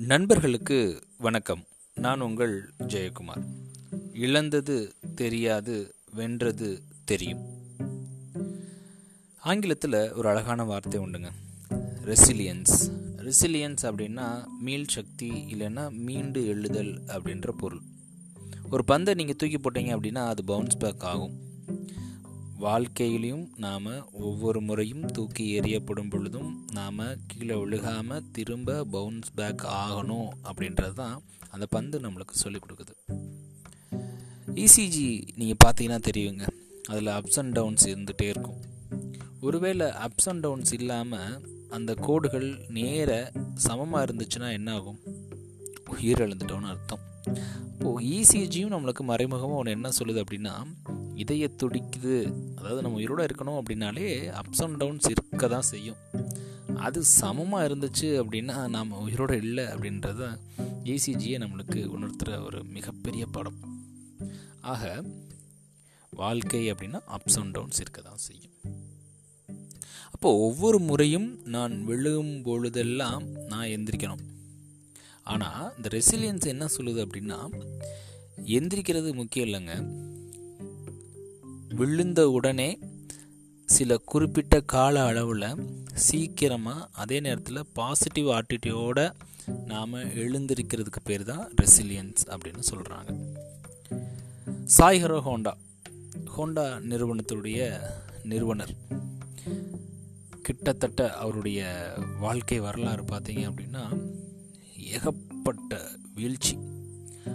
நண்பர்களுக்கு வணக்கம். நான் உங்கள் ஜெயக்குமார். இழந்தது தெரியாது வென்றது தெரியும். ஆங்கிலத்தில் ஒரு அழகான வார்த்தை உண்டுங்க. ரெசிலியன்ஸ் ரெசிலியன்ஸ் அப்படின்னா மீள் சக்தி இல்லைன்னா மீண்டு எழுதல் அப்படின்ற பொருள். ஒரு பந்தை நீங்கள் தூக்கி போட்டீங்க அப்படின்னா அது பவுன்ஸ் பேக் ஆகும். வாழ்க்கையிலையும் நாம் ஒவ்வொரு முறையும் தூக்கி எறியப்படும் பொழுதும் நாம் கீழே விழுகாமல் திரும்ப பவுன்ஸ் பேக் ஆகணும் அப்படின்றது தான் அந்த பந்து நம்மளுக்கு சொல்லிக் கொடுக்குது. இசிஜி நீங்கள் பார்த்தீங்கன்னா தெரியுங்க. அதில் அப்ஸ் அண்ட் டவுன்ஸ் இருந்துகிட்டே இருக்கும். ஒருவேளை அப்ஸ் அண்ட் டவுன்ஸ் இல்லாமல் அந்த கோடுகள் நேர சமமாக இருந்துச்சுன்னா என்ன ஆகும்? உயிரிழந்துட்டோன்னு அர்த்தம். இப்போது இசிஜியும் நம்மளுக்கு மறைமுகமாக ஒன்று என்ன சொல்லுது அப்படின்னா இதய துடிக்குது. அதாவது நம்ம உயிரோடு இருக்கணும் அப்படின்னாலே அப்ஸ் அண்ட் டவுன்ஸ் இருக்க தான் செய்யும். அது சமமாக இருந்துச்சு அப்படின்னா நாம் உயிரோடு இல்லை அப்படின்றத இசிஜியை நம்மளுக்கு உணர்த்துகிற ஒரு மிகப்பெரிய படம். ஆக வாழ்க்கை அப்படின்னா அப்ஸ் அண்ட் டவுன்ஸ் இருக்க தான் செய்யும். அப்போது ஒவ்வொரு முறையும் நான் விழுகும் பொழுதெல்லாம் நான் எந்திரிக்கணும். ஆனால் இந்த ரெசிலியன்ஸ் என்ன சொல்லுது அப்படின்னா எந்திரிக்கிறது முக்கியம் இல்லைங்க. விழுந்த உடனே சில குறிப்பிட்ட கால அளவில் சீக்கிரமாக அதே நேரத்தில் பாசிட்டிவ் ஆட்டிடியூடோட நாம் எழுந்திருக்கிறதுக்கு பேர் தான் ரெசிலியன்ஸ் அப்படின்னு சொல்கிறாங்க சாய்ஹரோ ஹோண்டா ஹோண்டா நிறுவனத்துடைய நிறுவனர். கிட்டத்தட்ட அவருடைய வாழ்க்கை வரலாறு பார்த்தீங்க அப்படின்னா ஏகப்பட்ட வீழ்ச்சி.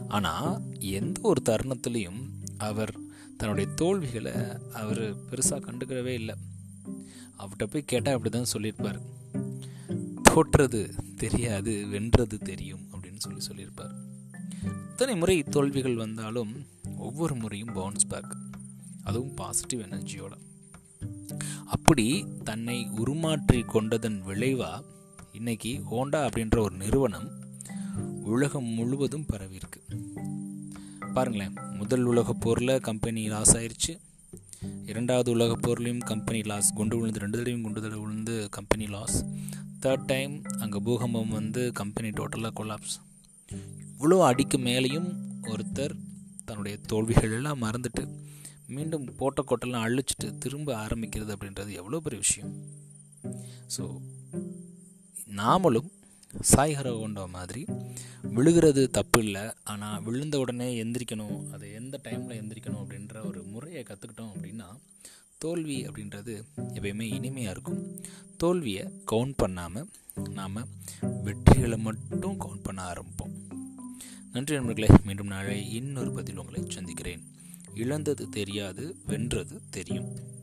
ஆனால் எந்த ஒரு தருணத்துலேயும் அவர் தன்னுடைய தோல்விகளை அவர் பெருசாக கண்டுக்கிறவே இல்லை. அவர்கிட்ட போய் கேட்டால் அப்படி தான் சொல்லியிருப்பார். தோற்றது தெரியாது வென்றது தெரியும் அப்படின்னு சொல்லி சொல்லியிருப்பார். இத்தனை முறை தோல்விகள் வந்தாலும் ஒவ்வொரு முறையும் பவுன்ஸ் பேக் அதுவும் பாசிட்டிவ் எனர்ஜியோட அப்படி தன்னை உருமாற்றி கொண்டதன் விளைவாக இன்னைக்கு ஹோண்டா அப்படின்ற ஒரு நிறுவனம் உலகம் முழுவதும் பரவியிருக்கு. பாருங்களேன் முதல் உலகப் போரில் கம்பெனி லாஸ் ஆயிடுச்சு இரண்டாவது உலகப் போர்லேயும் கம்பெனி லாஸ் குண்டு விழுந்து ரெண்டு தடவையும் குண்டு தடவை விழுந்து கம்பெனி லாஸ் தேர்ட் டைம் அங்கே பூகம்பம் வந்து கம்பெனி டோட்டலாக கொலாப்ஸ் இவ்வளோ அடிக்கு மேலேயும் ஒருத்தர் தன்னுடைய தோல்விகள் எல்லாம் மறந்துட்டு மீண்டும் போட்ட கொட்டெல்லாம் அழிச்சிட்டு திரும்ப ஆரம்பிக்கிறது அப்படின்றது எவ்வளோ பெரிய விஷயம். ஸோ நாமளும் சாய் கொண்ட மாதிரி. விழுகிறது தப்பு இல்லை ஆனால் விழுந்த உடனே எந்திரிக்கணும். அதை எந்த டைமில் எந்திரிக்கணும் அப்படின்ற ஒரு முறையை கற்றுக்கிட்டோம் அப்படின்னா தோல்வி அப்படின்றது எப்பயுமே இனிமையாக இருக்கும். தோல்வியை கவுண்ட் பண்ணாமல் நாம் வெற்றிகளை மட்டும் கவுண்ட் பண்ண ஆரம்பிப்போம். நன்றி நண்பர்களே. மீண்டும் நாளை இன்னொரு பதில் உங்களை சந்திக்கிறேன். இழந்தது தெரியாது வென்றது தெரியும்.